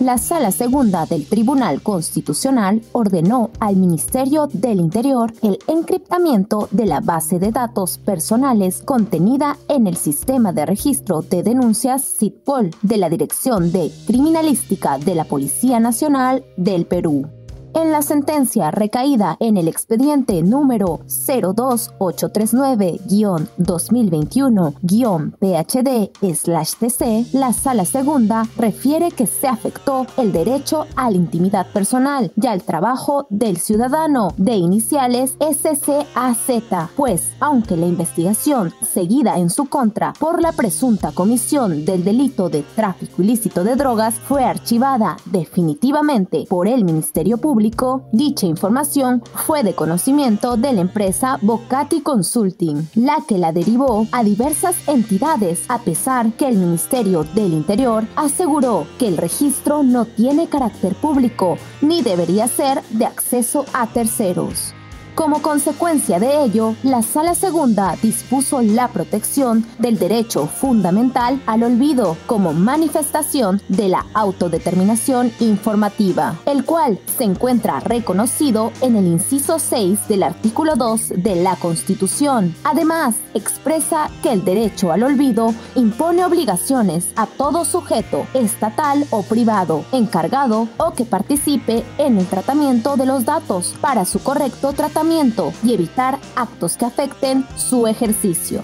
La Sala Segunda del Tribunal Constitucional ordenó al Ministerio del Interior el encriptamiento de la base de datos personales contenida en el sistema de registro de denuncias CITPOL de la Dirección de Criminalística de la Policía Nacional del Perú. En la sentencia recaída en el expediente número 02839-2021-PHD-TC, la Sala Segunda refiere que se afectó el derecho a la intimidad personal y al trabajo del ciudadano de iniciales SCAZ, pues aunque la investigación seguida en su contra por la presunta comisión del delito de tráfico ilícito de drogas fue archivada definitivamente por el Ministerio Público, dicha información fue de conocimiento de la empresa Bocati Consulting, la que la derivó a diversas entidades, a pesar que el Ministerio del Interior aseguró que el registro no tiene carácter público ni debería ser de acceso a terceros. Como consecuencia de ello, la Sala Segunda dispuso la protección del derecho fundamental al olvido como manifestación de la autodeterminación informativa, el cual se encuentra reconocido en el inciso 6 del artículo 2 de la Constitución. Además, expresa que el derecho al olvido impone obligaciones a todo sujeto, estatal o privado, encargado o que participe en el tratamiento de los datos para su correcto tratamiento y evitar actos que afecten su ejercicio.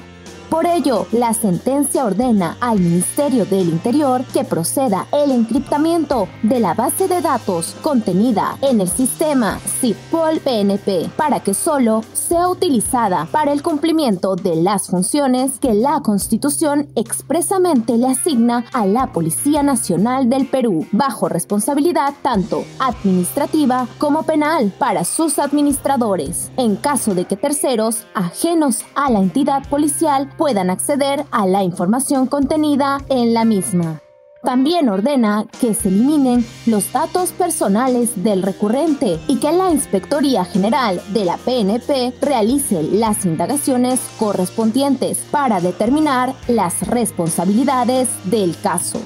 Por ello, la sentencia ordena al Ministerio del Interior que proceda el encriptamiento de la base de datos contenida en el sistema CIPOL PNP para que solo sea utilizada para el cumplimiento de las funciones que la Constitución expresamente le asigna a la Policía Nacional del Perú, bajo responsabilidad tanto administrativa como penal para sus administradores, en caso de que terceros ajenos a la entidad policial puedan acceder a la información contenida en la misma. También ordena que se eliminen los datos personales del recurrente y que la Inspectoría General de la PNP realice las indagaciones correspondientes para determinar las responsabilidades del caso.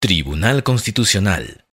Tribunal Constitucional